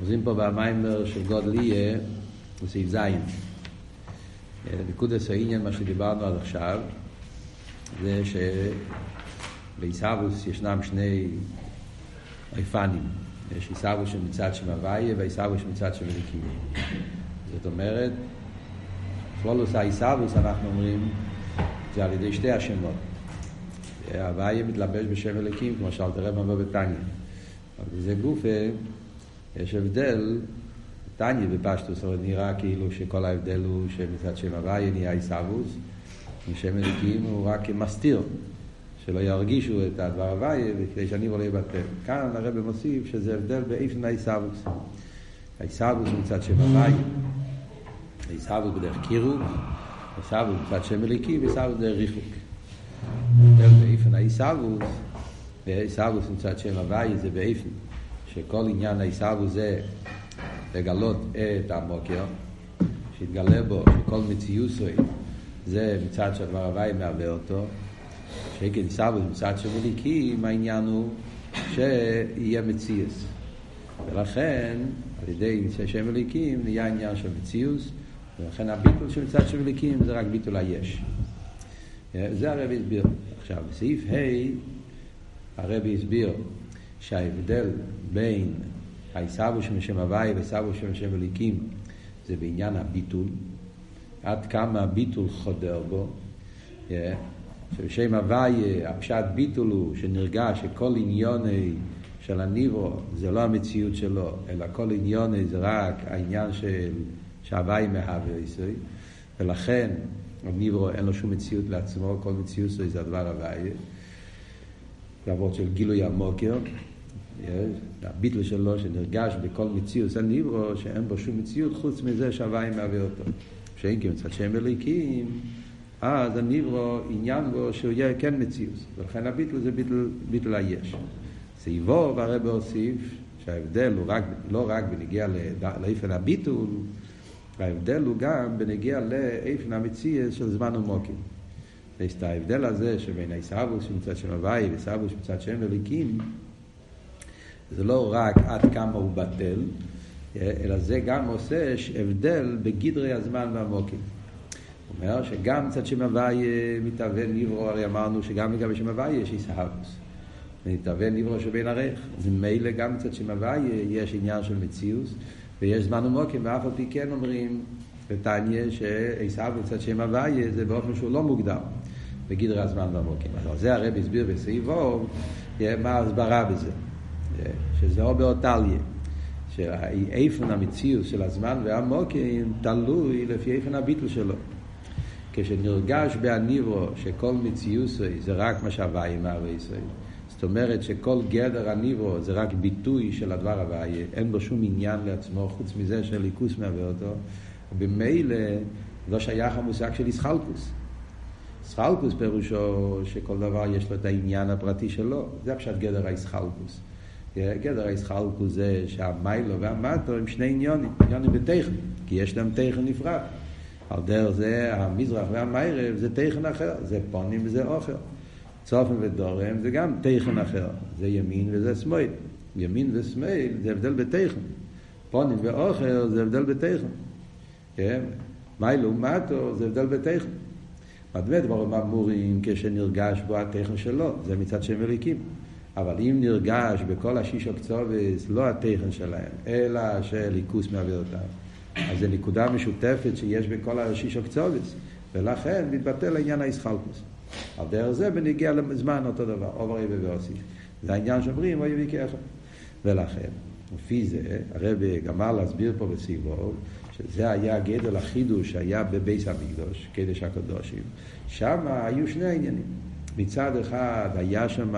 עוזרים פה במיימר של גודליה, בסעיף ז'. נקודס העניין, מה שדיברנו עד עכשיו, זה שבעיסאוווס ישנם שני אייפנים. יש עיסאוווס שמצד שם הוויה ועיסאוווס שמצד שם אליקים. זאת אומרת, כלולוס העיסאוווס, אנחנו אומרים, זה על ידי שתי השמות. הוויה מתלבש בשם אליקים, כמו שאלת רב אמר בתניא. אבל זה גופה, יש הבדל, תניא בפשטוס, אבל נראה כאילו שכל ההבדל הוא שמצד שם הוויה נהיה עיסאוווס, ושם אליקים הוא רק מסתיר, שלא ירגישו את הדבר הוויה, וכדי שאני לא יבטל. כאן הרב מוסיף שזה הבדל באיפן העיסאוווס. העיסאוווס מצד שם הוויה, העיסאוווס בדרך קירוב, העיסאוווס מצד שם אליקים, ועיסאוווס בדרך ריחוק. הבדל באיפן העיסאוווס, ועיסאוווס מצד שם הוויה זה באיפן. שכל עניין העיסאוווס זה לגלות את המוקר, שיתגלה בו שכל מציוסוי זה מצד שהדבר הוואי מהווה אותו, שכן עיסאוווס מצד שמליקים העניין הוא שיהיה מציאס. ולכן, על ידי שם מליקים נהיה עניין של מציאוס, ולכן הביטול של מצד של מליקים זה רק ביטול היש. זה הרבי הסביר. עכשיו, בסעיף ה' הרבי הסביר שההבדל בין העיסאוו שם שם הוואי ועיסאוו שם שם אליקים זה בעניין הביטול, עד כמה הביטול חודר בו, שבשם הוואי הפשט ביטול הוא שנרגש שכל עניוני של הניברו זה לא המציאות שלו, אלא כל עניוני זה רק העניין של שהוואי מהווה יסוי, ולכן הניברו אין לו שום מציאות לעצמו, כל מציאות זה הדבר הוואי. זה עבוד של גילוי המוקר, הביטל שלו שנרגש בכל מציאות הניברו, שאין בו שום מציאות חוץ מזה שהוואי מהווה אותו. שאין מצד שם אליקים, אז הניברו עניין בו שהוא יהיה כן מציאות. ולכן הביטל זה ביטל, ביטל היש. סביבו והרבה הוסיף שההבדל הוא רק, לא רק בנגיע לאיפן הביטול, ההבדל הוא גם בנגיע לאיפן המציאות של זמן ומוקים. יש את ההבדל הזה שבין העיסאוווס מצד שם הוואי ועיסאוווס מצד שם אליקים, זה לא רק עד כמה הוא בטל, אלא זה גם עושה הבדל בגדרי הזמן והמוקים. הוא אומר שגם מצד שם הוואי מתהווה ניברו, הרי אמרנו שגם לגבי שם הוואי יש עיסאוווס. מתהווה ניברו שבין ערך. אז מילא גם מצד שם הוואי יש עניין של מציאוס, ויש זמן ומוקים, ואף על פי כן אומרים בתניא שעיסאוווס מצד שם הוואי זה באופן שהוא לא מוגדר. בגדרי הזמן והמוקים. אז זה הרב הסביר בסעיבו, מה ההסברה בזה. שזה או באותליה, שאיפן המציאות של הזמן והמוקים תלוי לפי איפן הביטל שלו. כשנרגש בהניברו שכל מציאות זה רק מה מהווה ישראל. זאת אומרת שכל גדר הניברו זה רק ביטוי של הדבר הוויה, אין בו שום עניין לעצמו חוץ מזה שליכוס מהווה אותו, ובמילא לא שייך המושג של איסחלקוס. איסחלקוס פירושו שכל דבר יש לו את העניין הפרטי שלו, זה פשוט גדר האיסחלקוס. גדר האיסחלקוס זה שהמיילו והמטו הם שני עניונים, עניונים בתכן, כי יש להם תכן נפרד. על דרך זה המזרח והמיירב זה תכן אחר, זה פונים וזה אוכל. צופן ודורם זה גם תכן אחר, זה ימין וזה שמאל. ימין ושמאל זה הבדל בתכן. פונים ואוכל זה הבדל בתכן. כן? מיילו ומטו זה הבדל בתכן. מדמה דברים אמורים כשנרגש בו התכן שלו, זה מצד שם אליקים. אבל אם נרגש בכל השישו קצובס לא התכן שלהם, אלא שליכוס מעביר אותם, אז זה נקודה משותפת שיש בין כל השישו קצובס, ולכן מתבטל העניין האיסחלקוס. על דרך זה בנגיע לזמן אותו דבר, עובר יביא ואוסיף. זה העניין שאומרים, אוי כאחד. ולכן, לפי זה, הרב גמר להסביר פה בסביבו, שזה היה גדל החידוש שהיה בביס המקדוש, קדש הקדושים, שם היו שני עניינים. מצד אחד היה שם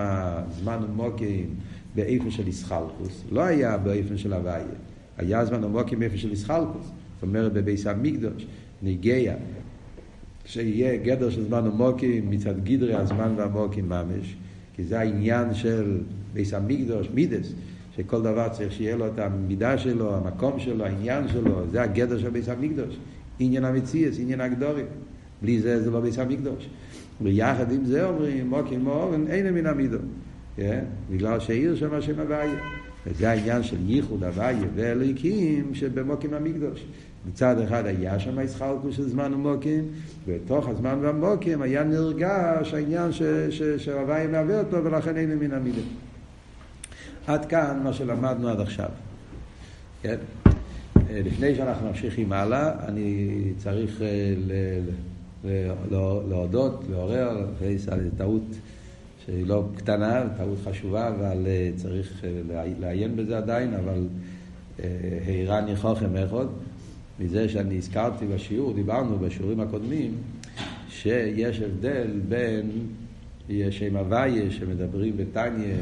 זמן ומוקים באיפן של איסחלקוס, לא היה באיפן של הוויה, היה זמן ומוקים באיפן של איסחלקוס, זאת אומרת בביס המקדוש, ניגיה, שיהיה גדר של זמן ומוקים מצד גדרי הזמן והמוקים ממש, כי זה העניין של ביס המקדוש, מידס, שכל דבר צריך שיהיה לו את המידה שלו, המקום שלו, העניין שלו, זה הגדר של ביס המקדוש, עניין המציאס, עניין הגדורים, בלי זה זה לא ביס המקדוש. ויחד עם זה אומרים, מוקים מאורן, אין מן המידו. בגלל שעיר שם השם הוויה. וזה העניין של ייחוד הוויה ואלוהיקים שבמוקים המקדוש. מצד אחד היה שם הישחלקוס של זמן ומוקים, ובתוך הזמן והמוקים היה נרגש העניין שהוויה מהווה אותו ולכן אין מן המילים. עד כאן מה שלמדנו עד עכשיו. כן? אה, לפני שאנחנו ממשיכים הלאה, אני צריך אה, להודות, לעורר, על טעות שהיא לא קטנה, טעות חשובה, אבל אה, צריך לעיין בזה עדיין, אבל העירני חוכם אחד, מזה שאני הזכרתי בשיעור, דיברנו בשיעורים הקודמים, שיש הבדל בין שם הוויה שמדברים בתניא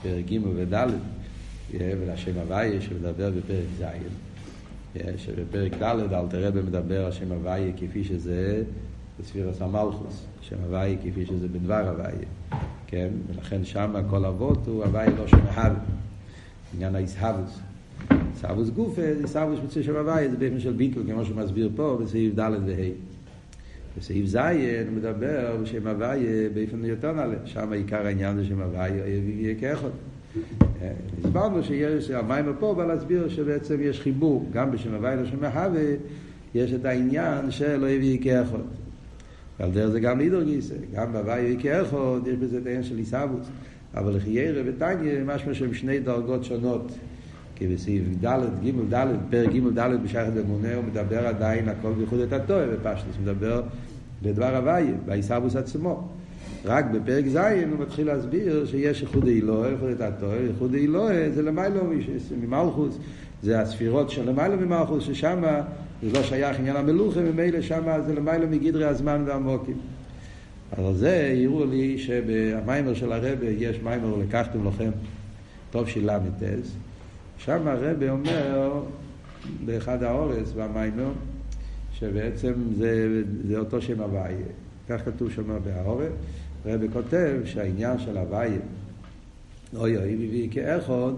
בפרק ג' וד' ולשם הוויה שמדבר בפרק ז', שבפרק ד' אל תראה במדבר השם הוויה כפי שזה בספירס המלכוס, שם הוויה כפי שזה בדבר הוויה, כן? ולכן שם כל אבות הוא הוויה לא שם הווה, עניין האיסהבוס. איסהבוס גופה, איסהבוס מצוי שם הוויה, זה באופן של ביטל, כמו שהוא מסביר פה בסעיף ד' וה'. בסעיף ז' הוא מדבר בשם הוויה באופן יותר נעלה, שם עיקר העניין זה שם הוויה יהיה כאחד. הסברנו שיש, המים פה בא להסביר שבעצם יש חיבור, גם בשם הווי לשם מחווה, יש את העניין של לא הביא כאחד. ועל דרך זה גם לידור גיסא, גם בהווי הביא כאחד, יש בזה את העניין של עיסאוווס. אבל לחיירה וטניה, משמע שהם שני דרגות שונות. כי בסעיף ד', ג', ד', פרק ג', ד', בשייכת אמונה, הוא מדבר עדיין הכל בייחוד את הטועה, ופשטוס מדבר בדבר הווי, בעיסאוווס עצמו. רק בפרק ז' הוא מתחיל להסביר שיש איחוד אילוה, איחוד את התואר, איחוד אילוה זה למיילו ממלכוס, זה הספירות של למיילו ממלכוס, ששם זה לא שייך עניין המלוכה, ממילא שם זה למיילו מגדרי הזמן והמוקים. אז על זה הראו לי שבמיימר של הרבה יש מיימר לקחתם לכם, טוב של ל"ס, שם הרבה אומר באחד האורס והמיימר, שבעצם זה, זה אותו שם הוויה. כך כתוב שם בהאורס. הרב כותב שהעניין של הוויה, אוי אוי מביא כאחד,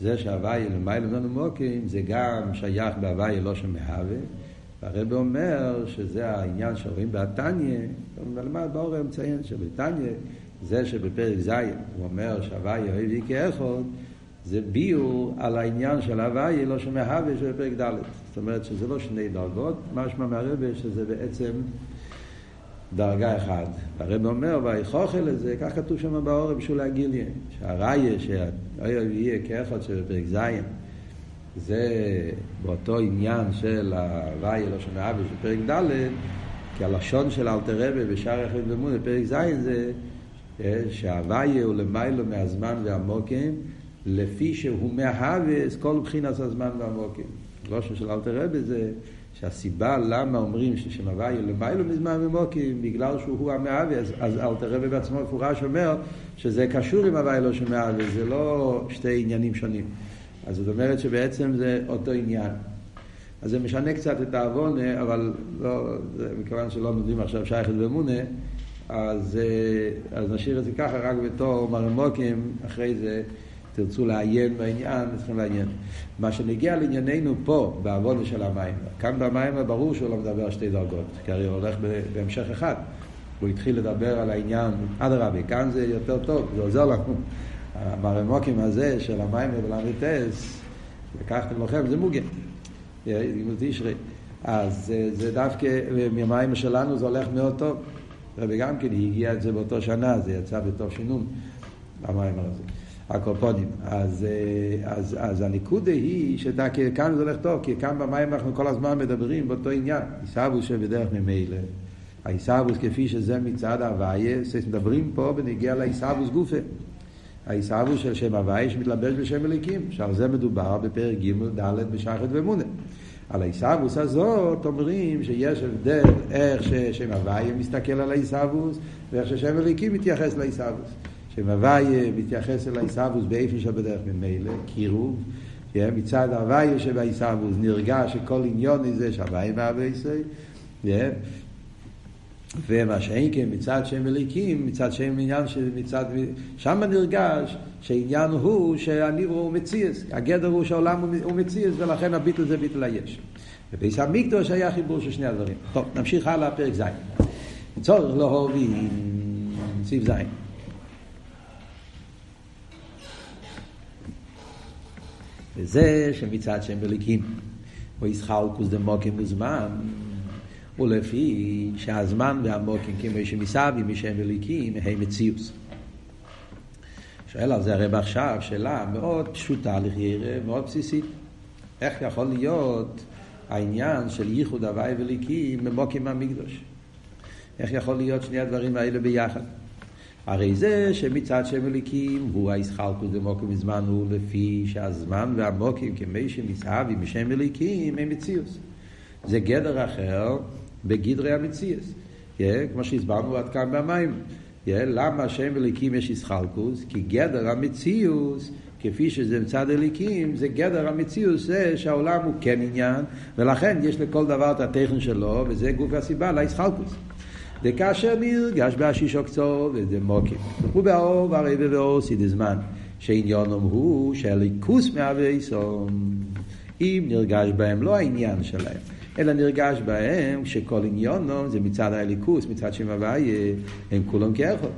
זה שהוויה למעלה לנו מוקים, זה גם שייך בהוויה לא שמהווה, והרב אומר שזה העניין שרואים בתניא, למד באורם מציין שבתניא, זה שבפרק ז' הוא אומר שהוויה הביא כאחד, זה ביור על העניין של הוויה לא שמהווה שבפרק ד'. זאת אומרת שזה לא שני דרגות, משמע מהרבה שזה בעצם דרגה אחת. הרב אומר, ויכוכל לזה, כך כתוב שם באורם בשביל להגיד לי, שהראיה שהאויב יהיה כאחד שבפרק ז', זה באותו עניין של הוויה לא שומע אבי של פרק ד', כי הלשון של אלתר רבי בשער אחד במונה, פרק ז' זה אה, שהוויה הוא למיילו מהזמן והמוקים, לפי שהוא מהווה כל בחינת הזמן והמוקים. לשון של אלתר רבי זה שהסיבה למה אומרים ששם הוויה למיילו מזמן ממוקים, בגלל שהוא המהווה, אז, אל תראה בעצמו מפורש אומר שזה קשור עם הוויה לא שמהווה, זה לא שתי עניינים שונים. אז זאת אומרת שבעצם זה אותו עניין. אז זה משנה קצת את העוון, אבל לא, זה, מכיוון שלא לומדים עכשיו שייכת ואמונה, אז, אה, אז נשאיר את זה ככה רק בתור מרמוקים, אחרי זה תרצו לעיין בעניין, צריכים לעיין. מה שנגיע לענייננו פה, בעוון של המים, כאן במים ברור שהוא לא מדבר על שתי דרגות, כי הרי הוא הולך בהמשך אחד. הוא התחיל לדבר על העניין, אדרבה, כאן זה יותר טוב, זה עוזר לנו. המרמוקים הזה של המים ול"טס, לקחתם לכם, זה מוגן. תשרי. אז זה דווקא, מהמים שלנו זה הולך מאוד טוב. רבי גם כן הגיע את זה באותו שנה, זה יצא בתוך שינון, המים הזה. הקופונים. אז, אה, אז, אז הניקודה היא שכאן זה הולך טוב, כי כאן במים אנחנו כל הזמן מדברים באותו עניין. עיסאוווס שבדרך ממילא. העיסאוווס כפי שזה מצד הוויה, מדברים פה בנגיע לעיסאוווס גופה. העיסאוווס של שם הוויה שמתלבש בשם אליקים, שעל זה מדובר בפרק ג' ד' בשחת ואמונה. על העיסאוווס הזאת אומרים שיש הבדל איך ששם הוויה מסתכל על העיסאוווס ואיך ששם אליקים מתייחס לעיסאוווס. שמוויה מתייחס אל העיסאוווס באיפן שבדרך ממילא, קירוב, מצד הוויה שבעיסאוווס נרגש שכל עניון זה שהוויה מהווה ישראל, ומה שאין כן מצד שם אליקים, מצד שם עניין שמצד, שם נרגש שהעניין הוא שהניברו הוא מציאס, הגדר הוא שהעולם הוא מציאס ולכן הביטל זה ביטל היש. ובייס המקדוש היה חיבור של שני הדברים. טוב, נמשיך הלאה, פרק ז'. צורך להובין, סעיף ז'. וזה שמצד שם בליקים, או ישחלקוס דמוקים וזמן, ולפי שהזמן והמוקים, כמו שמסבי משם בליקים, הם מציאוס. שואל על זה הרב עכשיו שאלה מאוד פשוטה לחיירה, מאוד בסיסית. איך יכול להיות העניין של ייחוד הוואי וליקים במוקים המקדוש? איך יכול להיות שני הדברים האלה ביחד? הרי זה שמצד שם אליקים הוא הישחלקות במוקים וזמן הוא לפי שהזמן והמוקים כמי שמסהבי משם אליקים הם מציאוס. זה גדר אחר בגדרי המציאוס. Yeah, כמו שהסברנו עד כאן במים. Yeah, למה שם אליקים יש ישחלקוס? כי גדר המציאוס כפי שזה מצד אליקים, זה גדר המציאוס, זה שהעולם הוא כן עניין, ולכן יש לכל דבר את הטכן שלו, וזה גוף הסיבה לישחלקוס. וכאשר נרגש. הוא באור והרי ובאור סידי זמן, שעניונם הוא שהליכוס מהווה יסום. אם נרגש בהם לא העניין שלהם, אלא נרגש בהם שכל עניונם זה מצד הליכוס, מצד שם הוויה, הם כולם כאחד.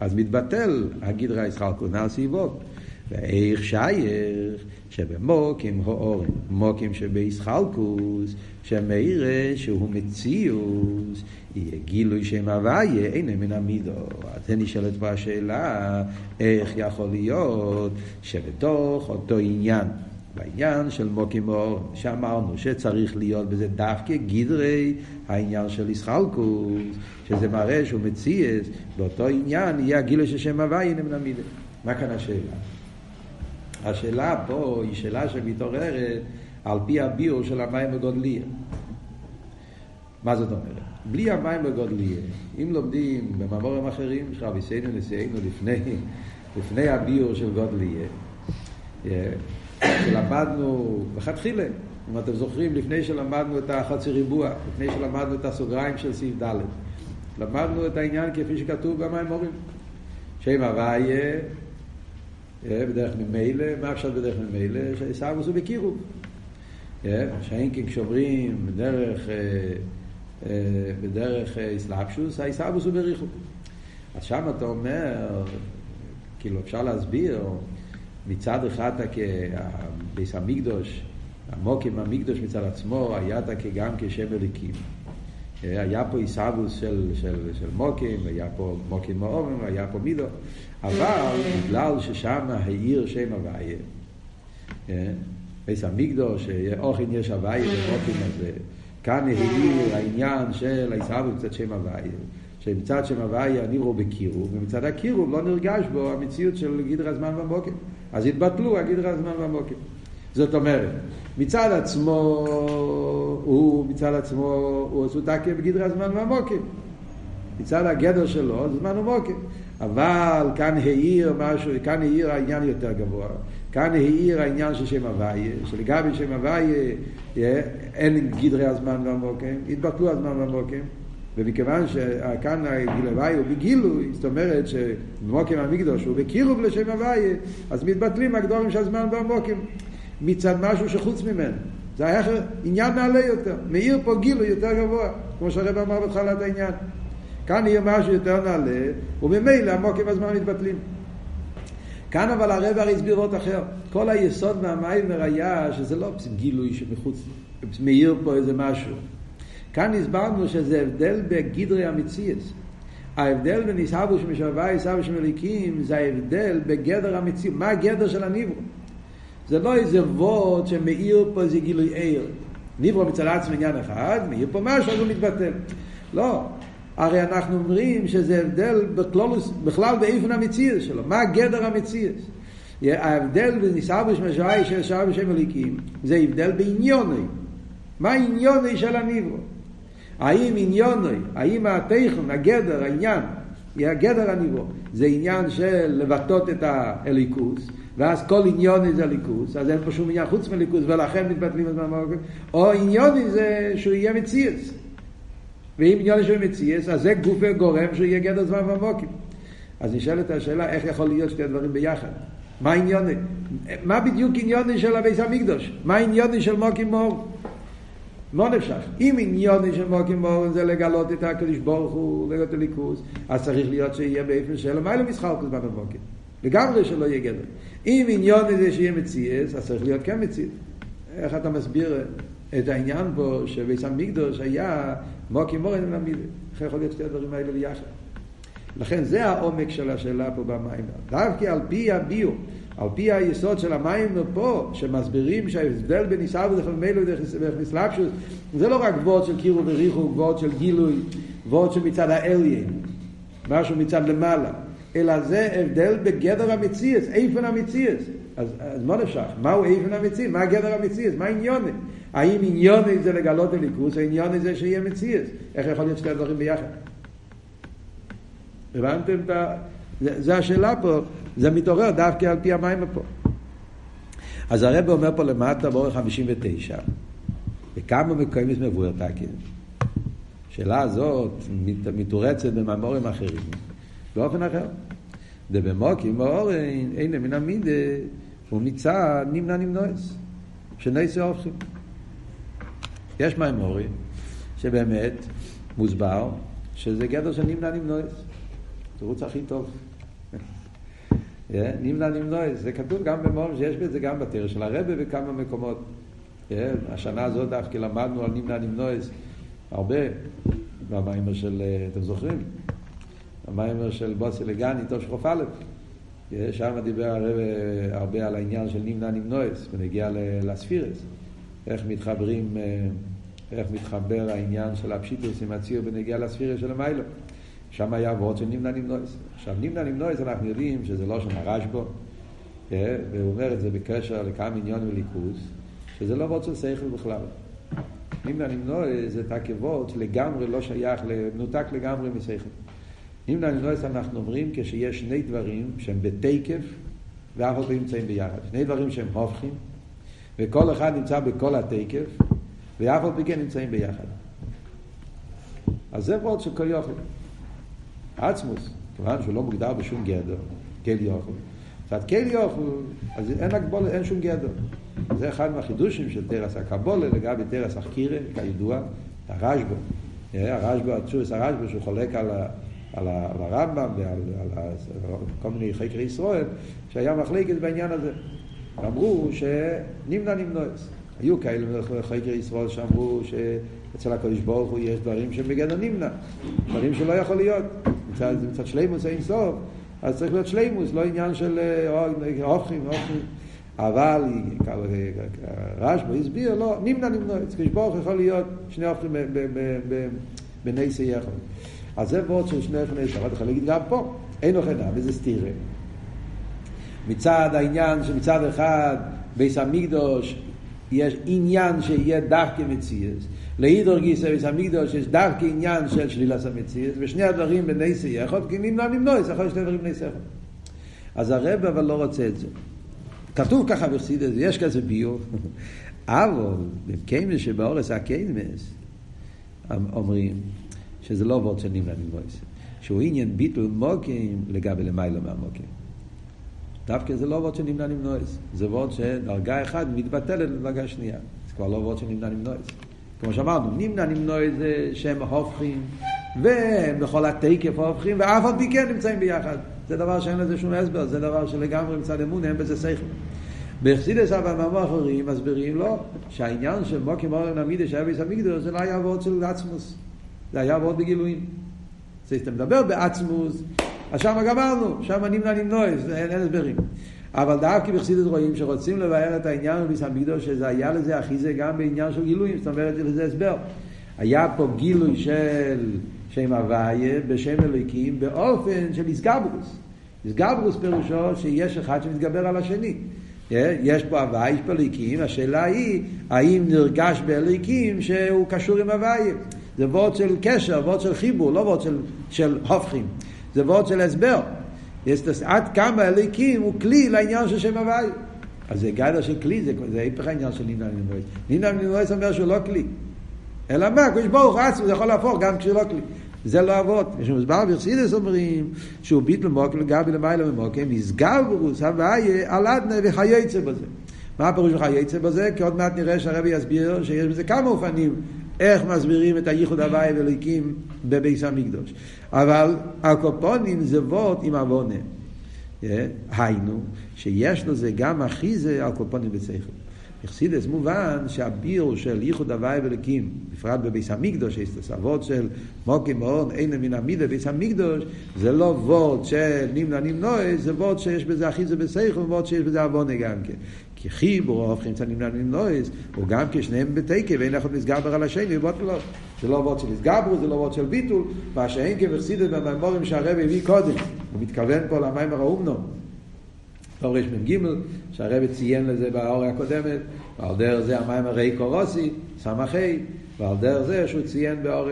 אז מתבטל הגדרה ישחלקוס, נעשי יבוק. ואיך שייך שבמוקים האורים, מוקים שבישחלקוס, שמאירה שהוא מציאוס, יהיה גילוי שם הוויה, אין מן המידו. אז זה נשאלת פה השאלה, איך יכול להיות שבתוך אותו עניין, בעניין של מוקים האורים, שאמרנו שצריך להיות בזה דווקא גדרי העניין של ישחלקוס, שזה מראה שהוא מציאס, באותו עניין יהיה הגילוי של שם הוויה, אין מן המידו. מה כאן השאלה? השאלה פה היא שאלה שמתעוררת על פי הביור של המים בגודליה. מה זאת אומרת? בלי המים בגודליה, אם לומדים במאמורים אחרים, יש רבי סיינו נשיאנו לפני, לפני הביור של גודליה, שלמדנו בכתחילה, אם אתם זוכרים, לפני שלמדנו את החצי ריבוע, לפני שלמדנו את הסוגריים של סעיף ד', למדנו את העניין כפי שכתוב במימורים. שם הוויה בדרך ממילא, מה אפשר בדרך ממילא? שעיסאוווס הוא בקירוב. שאין כן כשאומרים בדרך, בדרך איסלאפשוס, העיסאוווס הוא בריחוק. אז שם אתה אומר, כאילו אפשר להסביר, מצד אחד ביס המקדוש, המוקים המקדוש מצד עצמו, היה אתה כגם כשם אליקים. היה פה עיסאוווס של, של, של מוקים, היה פה מוקים מאורים, היה פה מידו. אבל בגלל ששם העיר שם הוויה, בית המקדוש, אוכן יש הוויה במוקים הזה, כאן העיר העניין של העיסאוווס מצד שם הוויה. שמצד שם הוויה נראו בקירוב, ומצד הקירוב לא נרגש בו המציאות של גדר הזמן במוקים. אז התבטלו הגדר הזמן במוקים. זאת אומרת, מצד עצמו, הוא מצד עצמו, הוא עשו תקיה בגדרי הזמן והמוקים. מצד הגדר שלו, זמן ומוקים. אבל כאן העיר משהו, כאן העיר העניין יותר גבוה. כאן העיר העניין של שם הוויה, שלגבי שם הוויה אין גדרי הזמן והמוקים, התבטלו הזמן והמוקים. ומכיוון שכאן הגיל הוויה הוא בגילוי, זאת אומרת שמוקים המקדוש הוא בקירוב לשם הוויה, אז מתבטלים הגדורים של הזמן והמוקים. מצד משהו שחוץ ממנו. זה היה עניין נעלה יותר. מאיר פה גילו יותר גבוה, כמו שהרב אמר בתחילת העניין. כאן יהיה משהו יותר נעלה, וממילא המוקים הזמן מתבטלים. כאן אבל הרב הרי הסביר עוד אחר. כל היסוד מהמיימר היה שזה לא גילוי שמחוץ, מאיר פה איזה משהו. כאן הסברנו שזה הבדל בגדרי המציאס. ההבדל בין ישהבו שמשווה ישהבו שמליקים זה ההבדל בגדר המציאות. מה הגדר של הניברו? זה לא איזה וורד שמאיר פה איזה גילוי עיר. ניברו מצד עצמו עניין אחד, מאיר פה משהו, אז הוא מתבטל. לא. הרי אנחנו אומרים שזה הבדל בכלולוס, בכלל באיפן המציאות שלו. מה גדר המציאות? ההבדל בין ניסאבוש משואי של שעה בשם אליקים, זה הבדל בעניוני. מה עניוני של הניברו? האם עניוני, האם התכן, הגדר, העניין, הגדר הניברו, זה עניין של לבטאות את האליקוס, ואז כל עניון זה ליכוס, אז אין פה שום עניין חוץ מליכוס, ולכן מתבטלים את מהמוקים, או עניון זה שהוא יהיה מציאס. ואם עניון שהוא מציאס, אז זה גוף וגורם שהוא יהיה גדר זמן ומוקים. אז נשאלת השאלה, איך יכול להיות שתי הדברים ביחד? מה עניון? מה בדיוק עניון של הביס המקדוש? מה עניון של מוקים מאור? לא נפשך. אם עניון של מוקים מאור זה לגלות את הקדוש ברוך הוא, לגלות הליכוס, אז צריך להיות שיהיה באופן של מה משחק בזמן המוקים. לגמרי שלא יהיה גדר. אם עניון זה שיהיה מציאס, אז צריך להיות כן מציאס. איך אתה מסביר את העניין פה שביס המקדוש היה מוקי מורן ולמידה? איך יכול להיות שתי הדברים האלה ביחד? לכן זה העומק של השאלה פה במים. דווקא על פי הביור, על פי היסוד של המים פה, שמסבירים שההבדל בין עיסאוו וחלמלו וחסלפשוס, זה לא רק וורד של קירו וריחו, וורד של גילוי, וורד שמצד האליין, משהו מצד למעלה, אלא זה הבדל בגדר המציאס, איפן המציאס. אז, אז מה נפשך? מהו איפן המציאס? מה גדר המציאס? מה עניוני? האם עניוני זה לגלות הליכוס, או עניוני זה שיהיה מציאס? איך יכול להיות שתי הדברים ביחד? הבנתם את ה... זה השאלה פה, זה מתעורר דווקא על פי המים פה. אז הרב אומר פה למטה באורך 59, וכמה מקיימת מבואר תקין. השאלה הזאת מתורצת במאמורים אחרים, באופן אחר. דבמוקים מאורן, אין מן המידה, הוא מצד נמנע נמנועס, שנסי הופכים. יש מאמורים שבאמת מוסבר שזה גדר של נמנע נמנועס. תירוץ הכי טוב. נמנע נמנועס, זה כתוב גם במורים שיש בזה גם בתרא של הרבה בכמה מקומות. השנה הזאת דווקא למדנו על נמנע נמנועס הרבה, במיימר של, אתם זוכרים? המיימר של בוסי לגני, טוב שחוף א', שם דיבר הרבה, הרבה על העניין של נמנע נמנועס, ונגיע לספירס, איך מתחברים, איך מתחבר העניין של הפשיטוס עם הציור בנגיע לספירס של המיילו. שם היה וורד של נמנע נמנועס. עכשיו, נמנע נמנועס אנחנו יודעים שזה לא שם הרשב"ו, והוא אומר את זה בקשר לכמה עניון וליכוז, שזה לא וורד של שכל בכלל. נמנע נמנועס זה תקי וורד שלגמרי לא שייך, מנותק לגמרי משכל. נמנע נמנועס אנחנו אומרים כשיש שני דברים שהם בתקף ואף אחד נמצאים ביחד. שני דברים שהם הופכים, וכל אחד נמצא בכל התקף, ואף אחד מכן נמצאים ביחד. אז זה וורד של כל יוכל. עצמוס, כיוון שהוא לא מוגדר בשום גדר, כל יוכל. זאת כל יוכל, אז אין הגבול, אין שום גדר. זה אחד מהחידושים של תרס הקבולה לגבי תרס החקירה, כידוע, הרשב"א. הרשב"א, התשוס הרשב"א, שהוא חולק על, על, הרמב"ם ועל על, כל מיני חקרי ישראל, שהיה מחלקת בעניין הזה. אמרו שנמנע נמנועס. היו כאלה חקרי ישראל שאמרו שאצל הקדוש ברוך הוא יש דברים שהם בגדר נמנע, דברים שלא יכול להיות. מצד, מצד שלימוס אין סוף, אז צריך להיות שלימוס, לא עניין של הופכים, הופכים. אבל רשב"א הסביר, לא, נמנע נמנע, אצל ברוך יכול להיות שני הופכים בנסי יחד. אז זה וורד של שני הופכים נסי, אבל יכול להגיד גם פה, אין אוכל נע, וזה סתירה. מצד העניין שמצד אחד ביס המקדוש יש עניין שיהיה דווקא מציאס, לאידור גיסא ביס המקדוש יש דווקא עניין של שלילת המציאס, ושני הדברים בנסי יחד, כי נמנע נמנוע, זה יכול להיות שני דברים בנסי יחד. אז הרב אבל לא רוצה את זה. כתוב ככה בחסידס, יש כזה ביור, אבל במקיימס שבאורס הקיימס אומרים שזה לא וורד של נמנע נמנוע, שהוא עניין ביטול מוקים לגבי למעלה מהמוקים. דווקא זה לא וורד של נמנע נמנועס, זה וורד שדרגה אחת מתבטלת לדרגה שנייה. זה כבר לא וורד של נמנע נמנועס. כמו שאמרנו, נמנע נמנועס זה שהם הופכים, ובכל התקף הופכים, ואף על פי כן נמצאים ביחד. זה דבר שאין לזה שום הסבר, זה דבר שלגמרי מצד אמון, אין בזה שכל. בחסידס אבל אחרים מסבירים לו שהעניין של מוקים אורן עמידה שהיה ביס המקדוש זה לא היה וורד של עצמוס, זה היה וורד בגילויים. זה אתה מדבר בעצמוס, אז שם גמרנו, שם נמנע נמנועס, אין, אין הסברים. אבל דווקא בחסידות רואים שרוצים לבאר את העניין בביס המקדוש, שזה היה לזה הכי זה גם בעניין של גילויים, זאת אומרת, לזה הסבר. היה פה גילוי של שם הוויה בשם אלוקים באופן של איסגברוס. איסגברוס פירושו שיש אחד שמתגבר על השני. יש פה הוויה, יש פה אלוקים, השאלה היא האם נרגש באלוקים שהוא קשור עם הוויה. זה וורד של קשר, וורד של חיבור, לא וורד של, של הופכים. זה וורד של הסבר. עד כמה אליקים הוא כלי לעניין של שם הוואי. אז זה גדר של כלי, זה, זה היפך העניין של נינה מנינויס. נינה מנינויס אומר שהוא לא כלי. אלא מה, קדוש ברוך הוא זה יכול להפוך גם כשהוא לא כלי. זה לא אבות. יש מסבר ברסידס אומרים שהוא ביטל מוקר לגבי למעלה ממוקר, מסגר ברוס הוויה על אדנה וכייצא בזה. מה הפירוש וכייצא בזה? כי עוד מעט נראה שהרבי יסביר שיש בזה כמה אופנים איך מסבירים את הייחוד הוואי ואליקים בביס המקדוש. אבל הקופונים זה וורט עם עוונה. היינו, שיש לזה גם אחיזה על קופונים ושכל. בחסידס מובן שהביור של ייחוד הוואי ולקים, בפרט בביס המקדוש, אבות של מוקי מאון, אין מן המידה ביס המקדוש, זה לא וורד של נמנע נמנועי, זה וורד שיש בזה אחיזה בסייכו, וורד שיש בזה עוונה גם כן. כי חיבור הופכים את הנמנע נמנועיס, הוא גם כשניהם בתקה ואין אחד מסגבר על השני, לא. זה לא וורד של הסגברו, זה לא וורד של ביטול, מה שאין כבחסידס במיימורים שהרבי הביא קודם, הוא מתכוון פה למיימר האומנו. תור רמ"ג, שהרבא ציין לזה באור הקודמת, ועל דרך זה המים הרי קורוסי, סמכי, ועל דרך זה שהוא ציין באור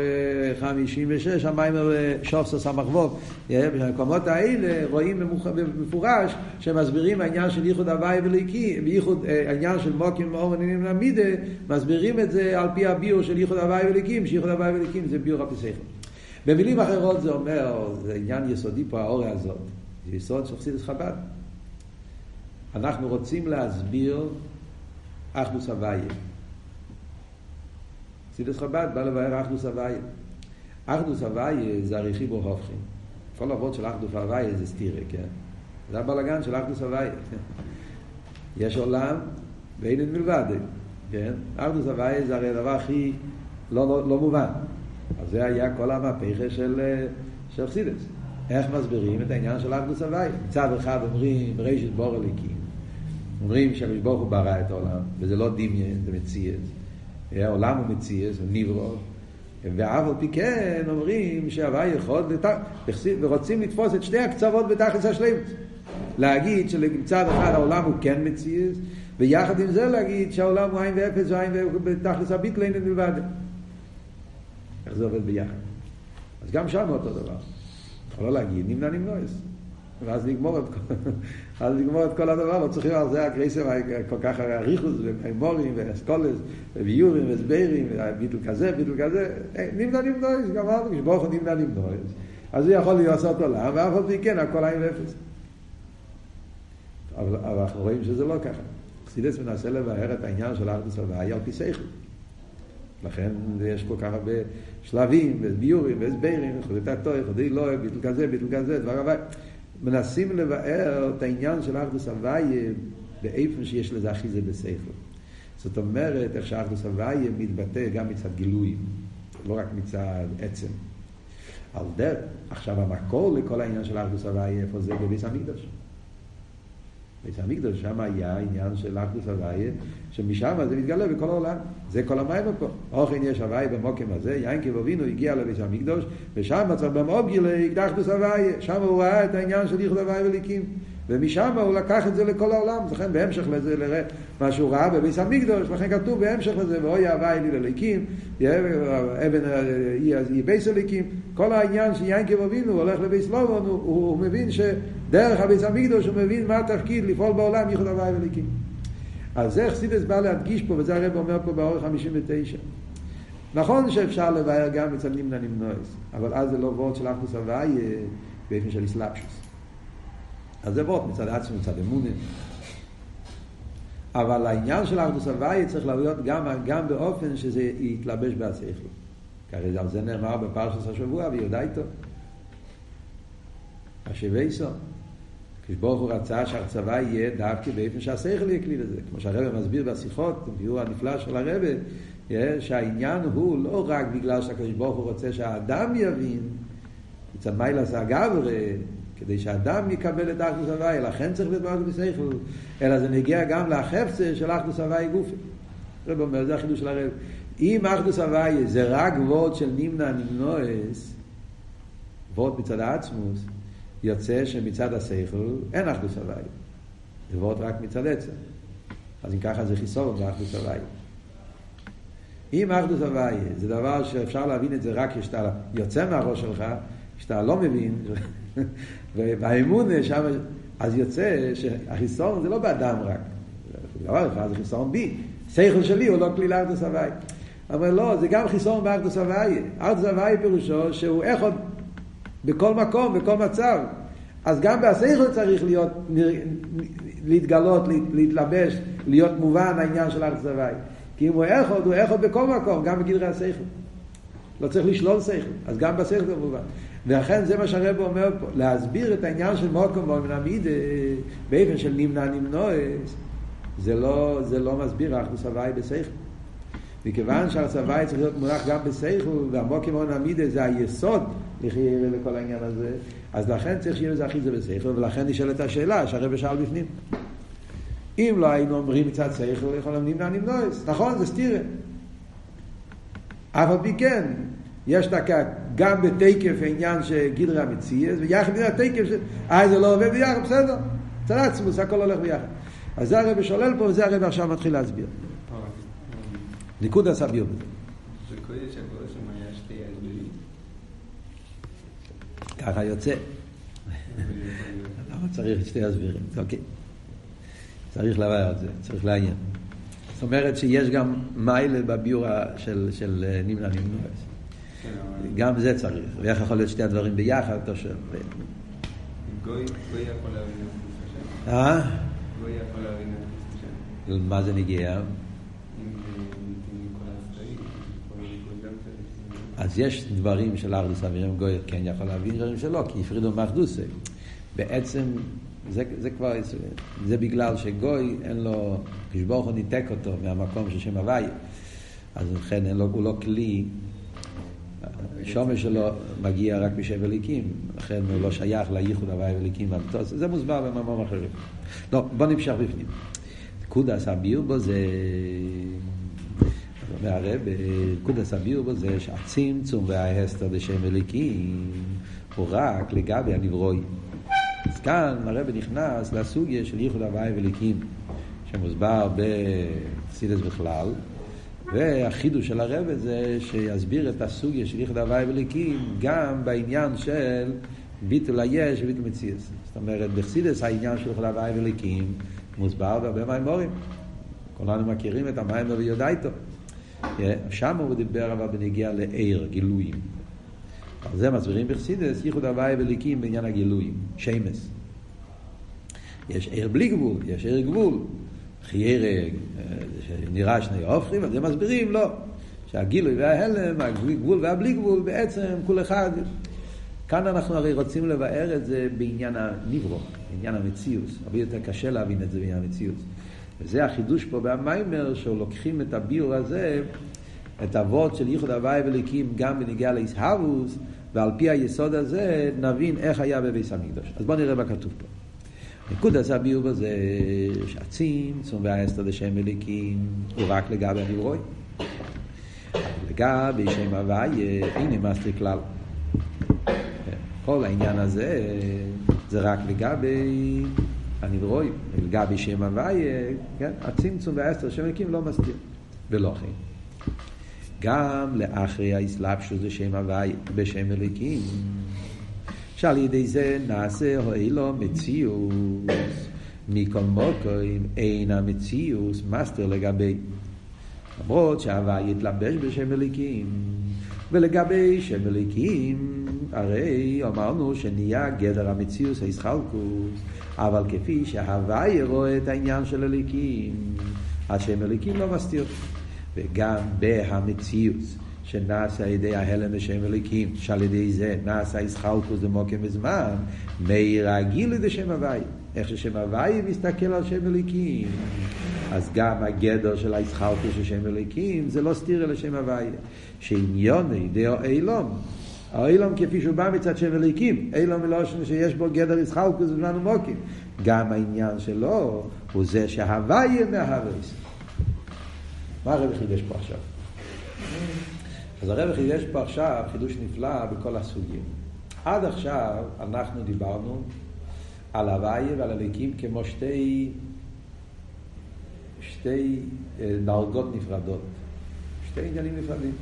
56, המים שופסו סמכבוב. במקומות האלה רואים במפורש שמסבירים העניין של ייחוד הוואי וליקי, בייחוד העניין של מוקים ואומנים למידה, מסבירים את זה על פי הביור של ייחוד הוואי וליקים, שייחוד הוואי וליקים זה ביור הפסחם. במילים אחרות זה אומר, זה עניין יסודי פה האורה הזאת, זה יסוד של חסידס חב"ד. אנחנו רוצים להסביר אחדוס הוויה. סידס חב"ד בא לבאר אחדוס הוויה. אחדוס הוויה זה הרי חיבור הופכים. כל אבות של אחדוס הוויה זה סטירה, כן? זה הבלגן של אחדוס הוויה. יש עולם ואין את מלבד, כן? אחדוס הוויה זה הרי הדבר הכי לא, לא, לא מובן. אז זה היה כל המהפכה של, של חסידס. איך מסבירים את העניין של אחדוס הוויה? מצד אחד אומרים בראשית בור הליקים. אומרים שהקדוש ברוך הוא ברא את העולם, וזה לא דמיין, זה מציאס. העולם הוא מציאס, הוא נברו. ואף על פי כן אומרים שהווה יכול, ורוצים לתפוס את שני הקצוות בתכלס השלמות. להגיד שמצד אחד העולם הוא כן מציאס, ויחד עם זה להגיד שהעולם הוא עין ואפס ועין ובתכלס הביטלין בלבד. איך זה עובד ביחד? אז גם שם אותו דבר. יכול לא להגיד נמנע נמנועס. ואז נגמור את כל, אז נגמור את כל הדבר, לא צריכים על זה הקרייסם כל כך אריכוס ומימורים ואסכולס וביורים והסברים וביטל כזה, ביטל כזה, נמנע נמנועס, גמרנו, כשברוך הוא נמנע נמנועס, אז הוא יכול לעשות עולם, ואף על פי כן הכל עין ואפס. אבל, אבל אנחנו רואים שזה לא ככה. חסידס מנסה לבאר את העניין של ארדוס הוויה על פי שכל. לכן יש כל כך הרבה שלבים, וביורים, והסברים, וחודי תתוי, חודי לא, ביטל כזה, ביטל כזה, דבר הבא. מנסים לבאר את העניין של אחדוס הוויה באיפה שיש לזה אחיזה בספר. זאת אומרת, איך שאחדוס הוויה מתבטא גם מצד גילויים, לא רק מצד עצם. על דרך, עכשיו המקור לכל העניין של אחדוס הוויה, איפה זה? בביס המקדוש. בית המקדוש, שם היה עניין של אחדוס הוויה, שמשם זה מתגלה בכל העולם. זה כל המים פה. אוכן יש הוויה במוקם הזה, יין כבובינו הגיע לבית המקדוש, ושם צריך במוגילי אחדוס הוויה, שם הוא ראה את העניין של ייחוד הוויה וליקים. ומשם הוא לקח את זה לכל העולם, לכן בהמשך לזה, לראה מה שהוא ראה בביס המקדוש, לכן כתוב בהמשך לזה, ואוי אהבה אלי לליקים, אבן יהיה ביס הליקים, כל העניין שיין כבובינו הולך לביס לובון, הוא, הוא, הוא מבין שדרך הביס המקדוש הוא מבין מה התפקיד לפעול בעולם ייחוד הוויה וליקים. אז זה חסידס בא להדגיש פה, וזה הרב אומר פה באורך 59. נכון שאפשר לבאר גם אצל נמנע נמנועס, אבל אז זה לא וורד של אחדוס הוויה באופן של אסלאפשוס. אז זה וורד מצד עצמו, מצד אמונים. אבל העניין של אחדוס הוויה צריך להיות גם, גם באופן שזה יתלבש בהצליחו. כי על זה נאמר בפרשת השבוע, ויודע איתו. השבי סוף. כשברוך הוא רצה שהצבא יהיה דווקא באופן שהשכל יקליד את זה. כמו שהרבא מסביר בשיחות, ביור הנפלא של הרבא, שהעניין הוא לא רק בגלל שהקדוש ברוך הוא רוצה שהאדם יבין, מצד מיילה זה הגברי, כדי שהאדם יקבל את אחדוס הוואי, לכן צריך להיות באחדוס שכל, אלא זה נגיע גם לחפצה של אחדוס הוואי גופי. הרב אומר, זה החידוש של הרב. אם אחדוס הוואי זה רק וורד של נמנע נמנועס, וורד מצד העצמוס, יוצא שמצד השכל אין אחדוס הוואי. זה רק מצד עצם. אז אם ככה זה חיסור באחדוס הוואי. אם אחדוס הוואי זה דבר שאפשר להבין את זה רק כשאתה יוצא מהראש שלך, כשאתה לא מבין, והאמון שם, אז יוצא שהחיסון זה לא באדם רק. דבר אחד זה חיסון בי. שכל שלי הוא לא כלי לאחדוס הוואי. אבל לא, זה גם חיסון באחדוס הוואי. אחדוס הוואי פירושו שהוא איך עוד בכל מקום, בכל מצב. אז גם בהסייכל צריך להיות, להתגלות, להתלבש, להיות מובן העניין של הוואי. כי אם הוא איכות, הוא איכות בכל מקום, גם בגדרי הסייכל. לא צריך לשלול סייכל, אז גם בסייכל זה מובן. ולכן זה מה שהרב אומר פה, להסביר את העניין של מוקום ואומן המידה באופן של נמנע נמנועס, זה לא, זה לא מסביר אחדוס הוואי בסייכל. מכיוון שהצבא צריך להיות מונח גם בסייכל, והמוקים ואומן המידה זה היסוד לחיירה לכל העניין הזה, אז לכן צריך שיהיה לזה אחיזה בסייכל, ולכן נשאלת השאלה שהרב שאל בפנים. אם לא היינו אומרים מצד שכל, יכולים נמנע נמנועס. נכון, זה סטירה. אף על פי כן, יש דקה גם בתקף העניין שגדרי המציאס, ויחד עם התקף, ש... אה, זה לא עובד ביחד, בסדר. צד עצמוס, הכל הולך ביחד. אז זה הרב שולל פה, וזה הרב עכשיו מתחיל להסביר. ניקוד הסביר בזה. ככה יוצא. למה צריך שתי הסבירים? אוקיי. צריך לבוא את זה, צריך לעיין. זאת אומרת שיש גם מיילה בביור של, של אה, נמנע נמנוע. גם זה צריך. ואיך יכול להיות שתי הדברים ביחד? אתה שואל. גוי יכול להבין אה? גוי יכול להבין מה זה נגיע? אז יש דברים של ארדוס אבירם גויר כן יכול להבין דברים שלא, כי הפרידו מאחדוסי. בעצם זה, זה כבר, זה בגלל שגוי אין לו, כשברוך הוא ניתק אותו מהמקום של שם הוואי, אז לכן אין לו, הוא לא כלי, השומש שלו מגיע רק בשם וליקים, לכן הוא לא שייך לייחוד הוואי וליקים והמטוס, זה מוסבר במאמרים אחרים. לא, בוא נמשך בפנים. קודס הביר בו זה, הרב, קודס הביר בו זה שהצמצום וההסתר לשם וליקים הוא רק לגבי הנברואים. אז כאן הרב נכנס לסוגיה של ייחוד הוואי וליקים, שמוסבר בחסידס בכלל, והחידוש של הרב זה שיסביר את הסוגיה של ייחוד הוואי וליקים גם בעניין של ביטול היש וביטול מציאס. זאת אומרת, בחסידס העניין של ייחוד הוואי וליקים מוסבר בהרבה מימורים. כולנו מכירים את המים ויודעיתו. שם הוא דיבר אבל בנגיע לעיר, גילויים. על זה מסבירים בחסידס, ייחוד הוואי וליקים בעניין הגילויים, שמס. יש עיר בלי גבול, יש עיר גבול. חייר שנראה שני הופכים, אז זה מסבירים, לא. שהגילוי וההלם, הגבול והבלי גבול, בעצם כל אחד. כאן אנחנו הרי רוצים לבאר את זה בעניין הניברו, בעניין המציאוס. הרבה יותר קשה להבין את זה בעניין המציאוס. וזה החידוש פה במיימר, שלוקחים את הביור הזה את אבות של ייחוד הוואי וליקים גם בניגיע לאיסהבוס, ועל פי היסוד הזה נבין איך היה בביס המקדוש. אז בואו נראה מה כתוב פה. נקודת הביור בזה שהצמצום והאסתר לשם מליקים הוא רק לגבי הנברואים. לגבי שם הוויה אין נמאס כלל. כל העניין הזה זה רק לגבי הנברואים, לגבי שם הוויה, כן? הצמצום והאסתר לשם מליקים לא מסתיר. ולא כן. גם לאחרי האסלאפשוס בשם הוואי, בשם אליקים. שעל ידי זה נעשה הועילו מציאוס. מכל מוקרים אין המציאוס מסתר לגבי. למרות שההוואי יתלבש בשם אליקים. ולגבי שם אליקים, הרי אמרנו שנהיה גדר המציאוס הישחלקוס, אבל כפי שההוואי רואה את העניין של אליקים, השם אליקים לא מסתיר. וגם בהמציאוס שנעשה על ידי ההלם בשם אליקים, שעל ידי זה נעשה ישחלקוס דמוקם וזמן, מאיר הגיל לשם הוואי. איך ששם הוואי מסתכל על שם אליקים, אז גם הגדר של הישחלקוס של שם אליקים זה לא סתירה לשם הוואי. שעניוני דאו אילום, האילום כפי שהוא בא מצד שם אליקים, אילום מלושן שיש בו גדר ישחלקוס בזמן ומוקים. גם העניין שלו הוא זה שהוואי מהוויס. מה הרב חידש פה עכשיו? אז הרב חידש פה עכשיו חידוש נפלא בכל הסוגים. עד עכשיו אנחנו דיברנו על הוויה ועל הליקים כמו שתי, שתי דרגות נפרדות, שתי עניינים נפרדים.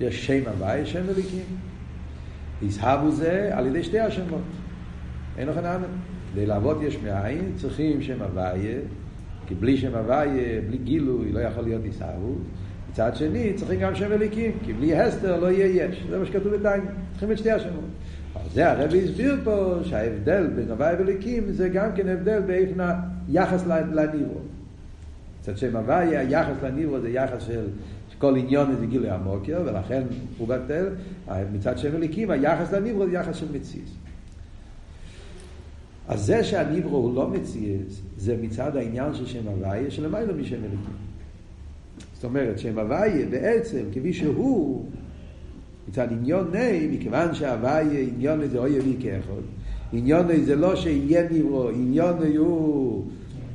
יש שם הוויה, שם הליקים. יזהבו זה על ידי שתי השמות. אין לכם אמן. כדי לעבוד יש מאין צריכים שם הוויה כי בלי שם הוויה, בלי גילוי, לא יכול להיות עיסאוות. מצד שני, צריכים גם שם אליקים, כי בלי הסתר לא יהיה יש. זה מה שכתוב בדיין. צריכים את שתי השמות. אבל זה הרבי הסביר פה שההבדל בין הוויה ואליקים זה גם כן הבדל באיפן היחס לניברו. מצד שם הוויה, היחס לניברו זה יחס של כל עניון זה גילוי המוקר, ולכן הוא בטל, מצד שם אליקים, היחס לניברו זה יחס של מציאס. אז זה שהניברו הוא לא מציאס, זה מצד העניין של שם הוויה, שלמיילא משם אליקים. זאת אומרת, שם הוויה בעצם, כפי שהוא, מצד עניון נאי, מכיוון שההוויה, עניון זה אוי אבי כאחד. עניון זה לא שיהיה נברו, עניון הוא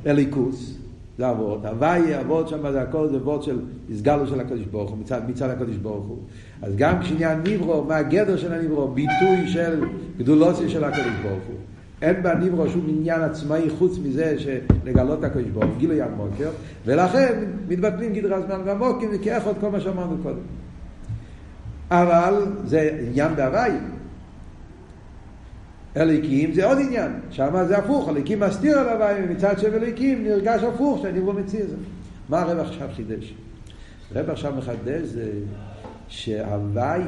אליקוס, זה אבות. הוויה, אבות שם זה הכל, זה אבות של הסגלו של הקדוש ברוך הוא, מצד, מצד הקדוש ברוך הוא. אז גם כשעניין נברו, מה הגדר של הנברו? ביטוי של גדולוסיה של הקדוש ברוך הוא. אין בנברו שום עניין עצמאי חוץ מזה שלגלות את הקדוש ברוך הוא, גילוי המוקר, ולכן מתבטלים גדרי הזמן והמוקים, וכאחד כל מה שאמרנו קודם. אבל זה עניין בהוואי. אליקים זה עוד עניין, שם זה הפוך, אליקים מסתיר על הוואי, ומצד שם אליקים נרגש הפוך, שאני מציא את זה. מה הרב עכשיו חידש? הרב עכשיו מחדש זה שהוואי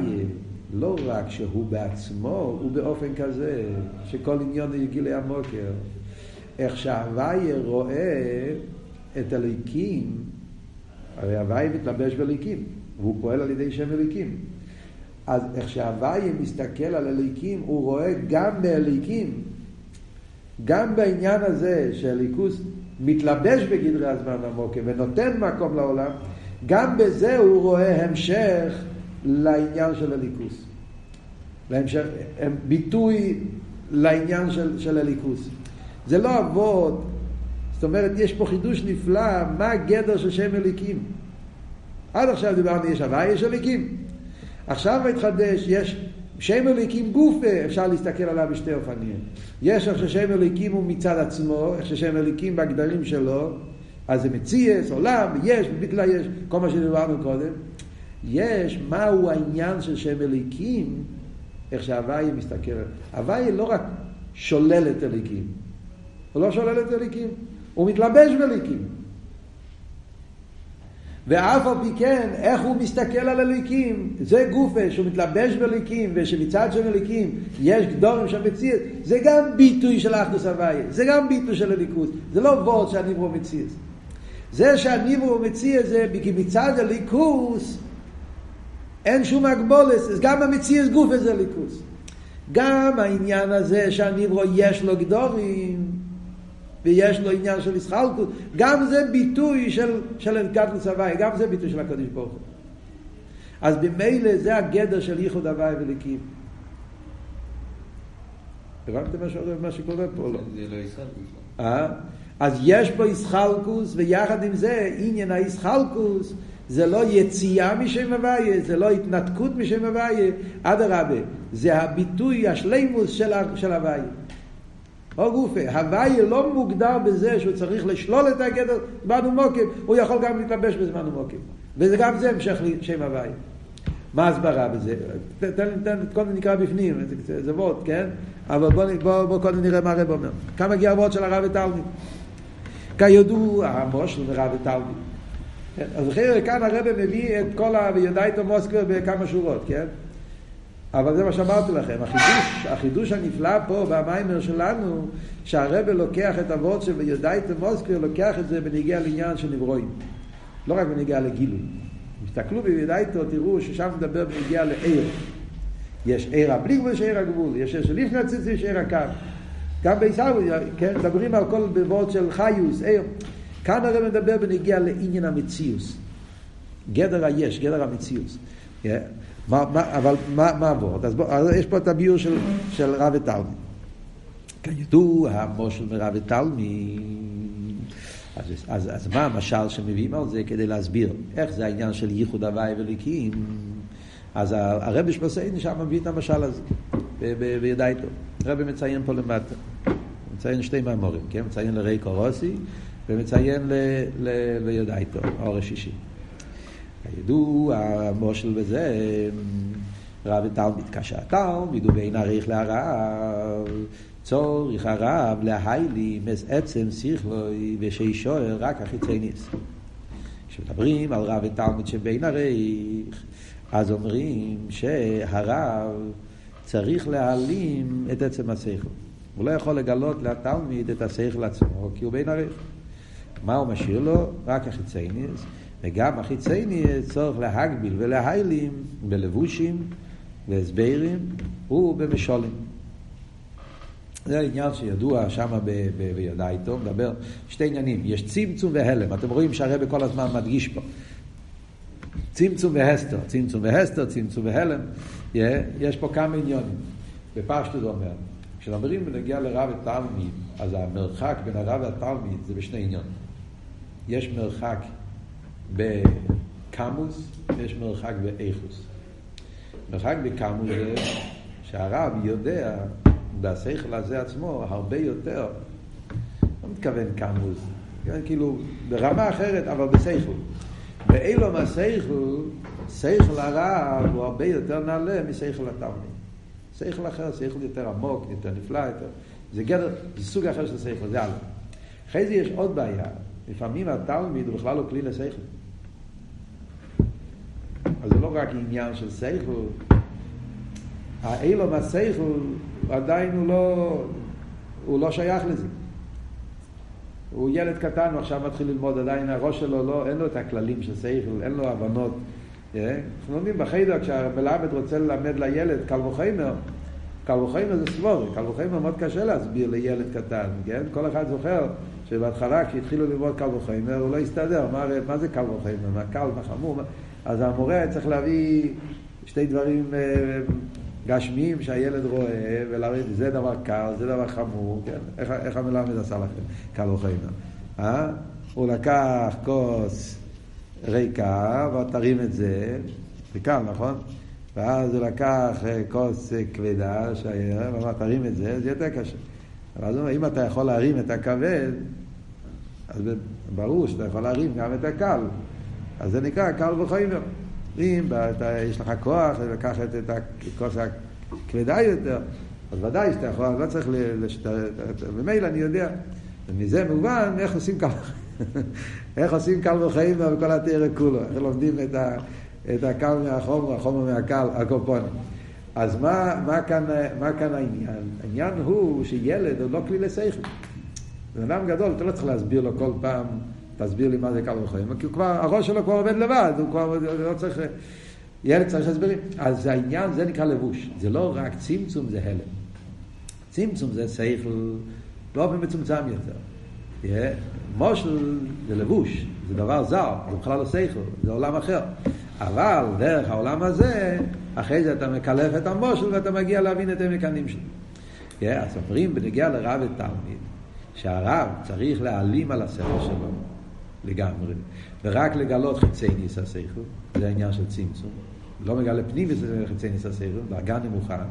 לא רק שהוא בעצמו, הוא באופן כזה שכל עניון יגיע המוקר. איך שהוואי רואה את הליקים, הרי הוואי מתלבש בליקים, והוא פועל על ידי שם אליקים. אז איך שהוויה מסתכל על הליקים, הוא רואה גם באליקים, גם בעניין הזה שהליכוס מתלבש בגדרי הזמן המוקר ונותן מקום לעולם, גם בזה הוא רואה המשך לעניין של הליכוס. להמשך, ביטוי לעניין של, של הליכוס. זה לא אבות, זאת אומרת, יש פה חידוש נפלא, מה הגדר של שם אליקים. עד עכשיו דיברנו, יש הוויה, יש אליקים. עכשיו מתחדש, יש שם אליקים גופה, אפשר להסתכל עליו בשתי אופנים. יש איך ששם אליקים הוא מצד עצמו, איך ששם אליקים בהגדרים שלו, אז זה מציאס, עולם, יש, בגלל יש, כל מה שדיברנו קודם. יש מהו העניין של שם אליקים, איך שהוויה מסתכל. הוויה לא רק שולל את אליקים, הוא לא שולל את אליקים, הוא מתלבש באליקים. ואף על פי כן, איך הוא מסתכל על הליקים, זה גופה שהוא מתלבש בליקים, ושמצד של הליקים יש גדורים שם מציאות, זה גם ביטוי של אחדוס הוויה, זה גם ביטוי של הליכוס, זה לא וורד שהניברו מציאות. זה שהניברו מציאות זה כי מצד הליכוס אין שום הגבולס, אז גם המציאות גופה זה ליכוס. גם העניין הזה שהניברו יש לו גדורים, ויש לו עניין של ישחלקות, גם זה ביטוי של, של אלקדלוס הוואי, גם זה ביטוי של הקדוש ברוך הוא. אז במילא זה הגדר של ייחוד הוואי וליקים. הבנתם מה שקורה פה? לא. זה לא ישחלקוס. אה? אז יש פה ישחלקוס, ויחד עם זה עניין הישחלקוס זה לא יציאה משם הוויה, זה לא התנתקות משם הוויה, אדרבה, זה הביטוי השלימוס של הוויה. או גופה. הוויה לא מוגדר בזה שהוא צריך לשלול את הגדר זמן ומוקם, הוא יכול גם להתלבש בזמן ומוקם. וזה גם זה המשך שם הוויה. מה ההסברה בזה? תן, תן, קודם נקרא בפנים, זה, זה וורד, כן? אבל בוא, בוא, בוא קודם נראה מה הרב אומר. כמה מגיע הוורד של הרב ותלמיד? כידוע, המושל ורב ותלמיד. כן? אז אחרי כאן הרב מביא את כל ה... ויודע איתו מוסקבר בכמה שורות, כן? אבל זה מה שאמרתי לכם, החידוש, החידוש הנפלא פה במיימר שלנו, שהרבא לוקח את אבות של ויודאי תמוסקר, לוקח את זה בניגיע לעניין של נברואים. לא רק בניגיע לגילוי. תסתכלו ביודאיתו, תראו ששם מדבר בניגיע לעיר. יש עיר הבלי גבול, יש עיר הגבול. יש עיר של לפני הציצי, יש עיר הקו. גם בעיסאווי, כן, מדברים על כל בבות של חיוס, עיר. כאן הרב מדבר בניגיע לעניין המציאוס. גדר היש, גדר המציאוס. Yeah. מה, מה, אבל מה, מה עבוד? אז, בוא, אז יש פה את הביור של, של רב ותלמי. כידוע, המושל מרב ותלמי, אז, אז, אז מה המשל שמביאים על זה כדי להסביר איך זה העניין של ייחוד הוואי וליקים? אז הרבי שבסיידן שם מביא את המשל הזה, וידע איתו. הרבי מציין פה למטה. מציין שתי מאמורים, כן? מציין לריי קורוסי ומציין לידע איתו, האור השישי. כידוע, המושל בזה, רב ותלמיד קשה תלמיד ובין עריך להרב, צורך הרב להיילי מס עצם שיכלוי ושישוער רק החיצייניס. כשמדברים על רב ותלמיד שבין עריך, אז אומרים שהרב צריך להעלים את עצם השכל. הוא לא יכול לגלות לתלמיד את השכל עצמו, כי הוא בין עריך. מה הוא משאיר לו? רק החיצייניס. וגם החיצייני צורך להגביל ולהיילים בלבושים והסברים ובמשולים. זה עניין שידוע שם בידע איתו, מדבר שתי עניינים, יש צמצום והלם, אתם רואים שהרבא כל הזמן מדגיש פה. צמצום והסתר, צמצום והסתר, צמצום והלם, יש פה כמה עניונים. בפשטות אומר, כשאומרים בנגיע לרב ותלמיד, אז המרחק בין הרב והתלמיד זה בשני עניונים. יש מרחק בקמוס ויש מרחק באיכוס. מרחק בקמוס זה שהרב יודע בשכל הזה עצמו הרבה יותר, לא מתכוון כמוס, כן, כאילו ברמה אחרת אבל בשכל. ואילו מהשכל, שכל הרב הוא הרבה יותר נעלה משכל התלמיד. שכל אחר, שכל יותר עמוק, יותר נפלא, יותר... זה גדר, זה סוג אחר של שכל, זה הלאה. אחרי זה יש עוד בעיה, לפעמים התלמיד הוא בכלל לא כלי לשכל. אז זה לא רק עניין של שכל, האילו מהשכל עדיין הוא לא, הוא לא שייך לזה. הוא ילד קטן, הוא עכשיו מתחיל ללמוד, עדיין הראש שלו לא, אין לו את הכללים של שכל, אין לו הבנות. אה? אנחנו לומדים בחיידר, כשהמלמד רוצה ללמד לילד קל וחיימר, קל וחיימר זה סבורי, קל וחיימר מאוד קשה להסביר לילד קטן, כן? כל אחד זוכר שבהתחלה כשהתחילו ללמוד קל וחיימר הוא לא הסתדר, מה, מה זה קל וחיימר, מה קל, מה חמור, אז המורה צריך להביא שתי דברים אה, גשמיים שהילד רואה, ולהגיד, זה דבר קל, זה דבר חמור, כן? איך, איך המלמד עשה לכם? קל וחיימר. אה? הוא לקח כוס ריקה, ותרים את זה, זה קל, נכון? ואז הוא לקח אה, כוס כבדה, ואמר, תרים את זה, זה יותר קשה. ואז הוא אומר, אם אתה יכול להרים את הכבד, אז ברור שאתה יכול להרים גם את הקל. אז זה נקרא קל וחיימר. אם יש לך כוח לקחת את הכוס הכבדה יותר, אז ודאי שאתה יכול, לא צריך לשתרת, ממילא אני יודע. ומזה מובן איך עושים קל, איך עושים קל וחיים וכל התרא כולו, איך לומדים את, ה, את הקל מהחומר, החומר מהקל, הקופונים. אז מה, מה, כאן, מה כאן העניין? העניין הוא שילד הוא לא כלי לשכל. בן אדם גדול, אתה לא צריך להסביר לו כל פעם תסביר לי מה זה קל וחיים, כי כבר, הראש שלו כבר עובד לבד, הוא כבר לא צריך, ילד צריך הסברים. אז העניין, זה נקרא לבוש. זה לא רק צמצום, זה הלם. צמצום זה שכל באופן מצומצם יותר. מושל זה לבוש, זה דבר זר, זה בכלל לא שכל, זה עולם אחר. אבל דרך העולם הזה, אחרי זה אתה מקלף את המושל ואתה מגיע להבין את שלו. Yeah, אז אומרים בנגיע לרב ותלמיד, שהרב צריך להעלים על השכל שלו. לגמרי, ורק לגלות חיצי ניס השכל, זה העניין של צמצום. לא מגלה פנים וזה חיצי ניס השכל, דרגה נמוכה,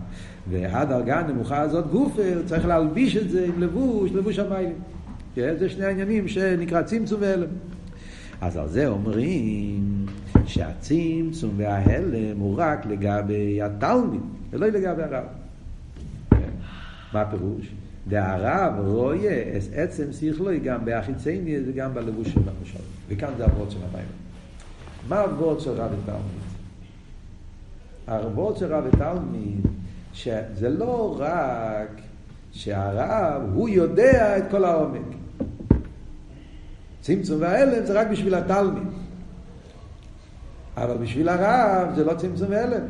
והדרגה הנמוכה הזאת גוף, צריך להלביש את זה עם לבוש, לבוש המיילים. כן? זה שני העניינים שנקרא צמצום והלם. אז על זה אומרים שהצמצום וההלם הוא רק לגבי התלמיד, ולא לגבי הרב. כן? מה הפירוש? והרב רואה את עצם שכלוי גם באחיצייני וגם בלבוש של המשל. וכאן זה הוורד של המים. מה הוורד של רב ותלמיד? הוורד של רב ותלמיד, שזה לא רק שהרב, הוא יודע את כל העומק. צמצום והלם זה רק בשביל התלמיד. אבל בשביל הרב זה לא צמצום והלם.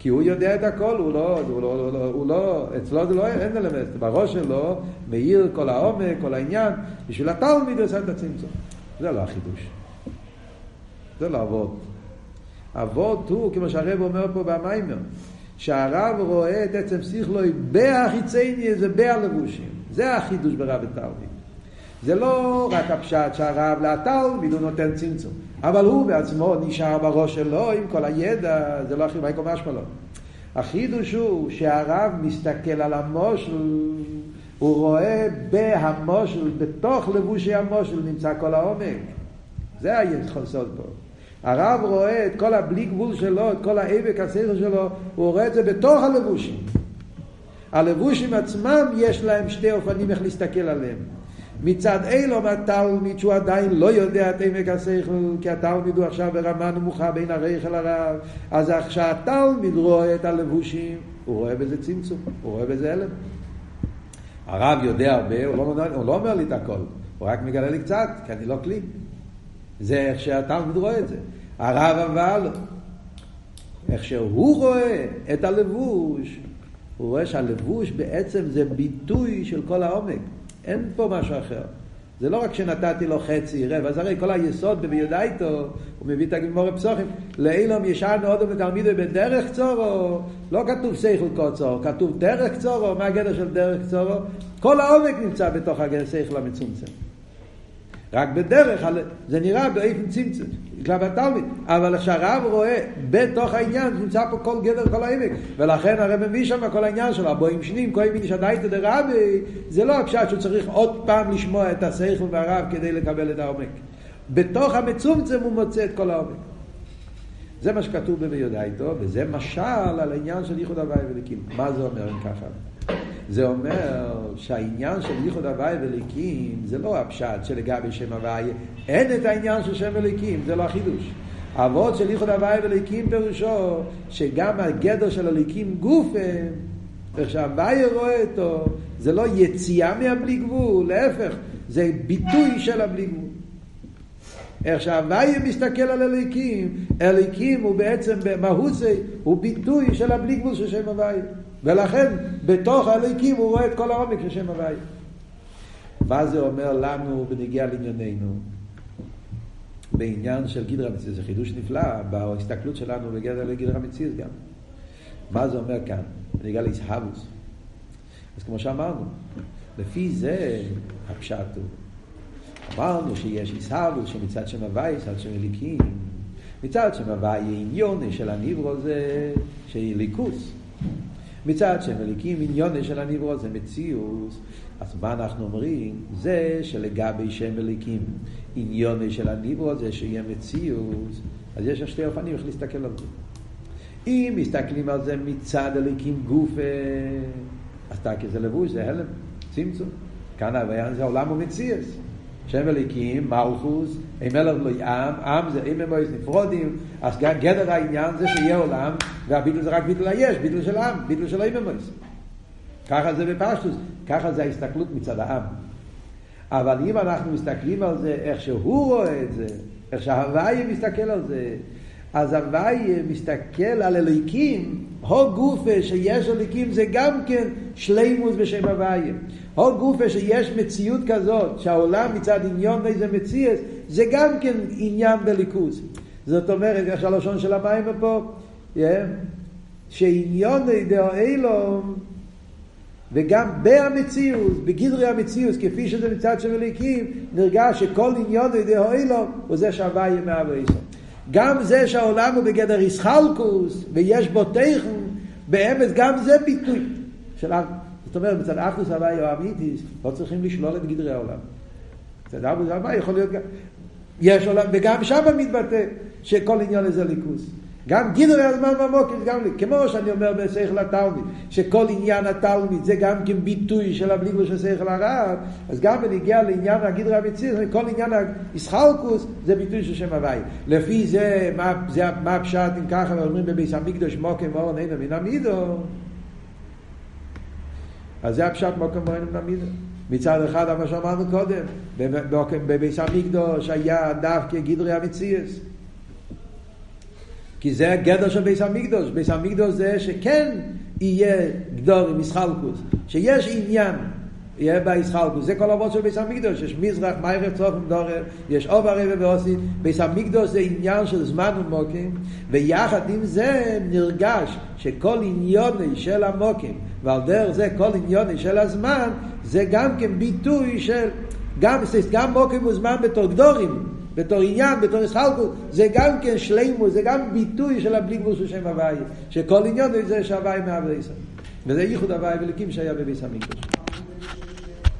כי הוא יודע את הכל, הוא לא, הוא לא, הוא לא, הוא לא אצלו זה לא, אין אלמנט, בראש שלו מאיר כל העומק, כל העניין, בשביל התלמיד הוא עושה את הצמצום. זה לא החידוש. זה לא אבות. אבות הוא, כמו שהרב אומר פה במיימר, שהרב רואה את עצם שכלוי בהחיצייני זה בהלבושים. זה החידוש ברב ותלמיד. זה לא רק הפשט שהרב לתלמיד הוא נותן צמצום. אבל הוא בעצמו נשאר בראש שלו עם כל הידע, זה לא הכי מייקו משמע החידוש הוא שהרב מסתכל על המושל, הוא רואה בהמושל, בתוך לבושי המושל נמצא כל העומק. זה היסוד פה. הרב רואה את כל הבלי גבול שלו, את כל האבק הסדר שלו, הוא רואה את זה בתוך הלבושים. הלבושים עצמם יש להם שתי אופנים איך להסתכל עליהם. מצד אילו מהתלמיד שהוא עדיין לא יודע את עמק השכל, כי התלמיד הוא עכשיו ברמה נמוכה בין הרייך אל הרב, אז כשהתלמיד רואה את הלבושים, הוא רואה בזה צמצום, הוא רואה בזה הלם. הרב יודע הרבה, הוא לא, הוא לא אומר לי את הכל, הוא רק מגלה לי קצת, כי אני לא כלי. זה איך שהתלמיד רואה את זה. הרב אבל, איך שהוא רואה את הלבוש, הוא רואה שהלבוש בעצם זה ביטוי של כל העומק. אין פה משהו אחר. זה לא רק שנתתי לו חצי רבע, אז הרי כל היסוד בביודאיתו, הוא מביא את הגמור פסוחים, לאילום ישענו עוד ותלמידו בדרך קצורו, לא כתוב סייכל קוצור, כתוב דרך קצורו, מה הגדר של דרך קצורו? כל העומק נמצא בתוך הסייכל המצומצם. רק בדרך, זה נראה באופן צמצם, כלפי התלמיד, אבל כשהרב רואה בתוך העניין, נמצא פה כל גדר, כל העמק, ולכן הרב מביא שם כל העניין שלו, הבואים שנים, כל מיני שדאיתא דרבי, זה לא הפשט שהוא צריך עוד פעם לשמוע את השכל והרב כדי לקבל את העומק. בתוך המצומצם הוא מוצא את כל העומק. זה מה שכתוב בביודאיתו, וזה משל על העניין של ייחוד הוואי וליקים. מה זה אומר אם ככה? זה אומר שהעניין של ייחוד הוואי וליקים זה לא הפשט שלגבי שם הוואי, אין את העניין של שם וליקים, זה לא החידוש. אבות של ייחוד הוואי וליקים פירושו שגם הגדר של הליקים גוף איך שהוואי רואה אותו, זה לא יציאה מהבלי גבול, להפך, זה ביטוי של הבלי גבול. איך שהוויה מסתכל על אליקים, אליקים הוא בעצם במהות זה, הוא ביטוי של הבלי גבול של שם הוויה. ולכן בתוך הליקים הוא רואה את כל העומק של שם הוויה. מה זה אומר לנו בנגיע לענייננו? בעניין של גדרה מציאות, זה חידוש נפלא בהסתכלות שלנו בגדר לגדרה מציאות גם. מה זה אומר כאן? בנגיע לאיסהבוס. אז כמו שאמרנו, לפי זה הפשט הוא. אמרנו שיש איסהבוס שמצד שם הוויה, מצד שם אליקים. מצד שם הוויה עניון של הניברו זה שהיא ליכוס. מצד שהם אליקים עניון של הניברו זה מציאוס, אז מה אנחנו אומרים? זה שלגבי שם אליקים עניון של הניברו זה שיהיה מציאוס, אז יש שתי אופנים איך להסתכל על זה. אם מסתכלים על זה מצד אליקים גוף, אז תקי זה לבוש, זה הלם, צמצום. כאן זה עולם ומציאס. שם אליקים, מלכוס, אם מלך לא עם, עם זה אם הם נפרודים, אז גדר העניין זה שיהיה עולם, והביטול זה רק ביטול היש, ביטול של עם, ביטול של אם ככה זה בפשטוס, ככה זה ההסתכלות מצד העם. אבל אם אנחנו מסתכלים על זה, איך שהוא רואה את זה, איך שההוויה מסתכל על זה, אז הוויה מסתכל על אליקים, הו גופה שיש אליקים זה גם כן שלימוס בשם הוויה. הו גופה שיש מציאות כזאת, שהעולם מצד עניון איזה מציאס, זה גם כן עניין בליכוז. זאת אומרת, יש הלשון של המים פה, yeah, שעניון דאו אילום, וגם בהמציאות, בגדרי המציאות, כפי שזה מצד של אליקים, נרגש שכל עניון דאו אילום הוא זה שהוויה מהווה גם זה שהעולם הוא בגדר איסחלקוס, ויש בו תכן, באמת גם זה ביטוי של זאת אומרת, מצד אחדוס הוואי או אמיתיס, לא צריכים לשלול את גדרי העולם. מצד אחדוס הוואי יכול להיות גם... יש עולם, וגם שם מתבטא שכל עניין הזה ליכוס. גם גדרי הזמן במוקר, גם לי, כמו שאני אומר בשכל התלמיד, שכל עניין התלמיד זה גם כן ביטוי של הבליגלו של שכל הרב, אז גם בנגיע לעניין הגדרי המציר, כל עניין הישחלקוס זה ביטוי של שם הוואי. לפי זה, מה, זה, מה הפשט אם ככה אומרים בביס המקדוש מוקר מאורן אינו מן המידו, אז זה הפשט מוקם בוהן במידה. מצד אחד, מה שאמרנו קודם, בביס המקדוש היה דווקא גדרי המציאס. כי זה הגדר של ביס המקדוש. ביס המקדוש זה שכן יהיה גדור עם ישחלקוס, שיש עניין. יהיה בישחלקוס. זה כל אבות של ביס המקדוש. יש מזרח, מיירף, צוף ודורר, יש אוב הרבה ועושי. ביס המקדוש זה עניין של זמן ומוקים, ויחד עם זה נרגש שכל עניוני של המוקים, ועל דרך זה כל עניוני של הזמן, זה גם כן ביטוי של, גם, גם מוקים וזמן בתור גדורים, בתור עניין, בתור ישחלקות, זה גם כן שלימו, זה גם ביטוי של הבלי גבול של שם הוואי, שכל עניון זה שהוואי מהווה ישראל. וזה ייחוד הוואי וליקים שהיה בביס המקדוש.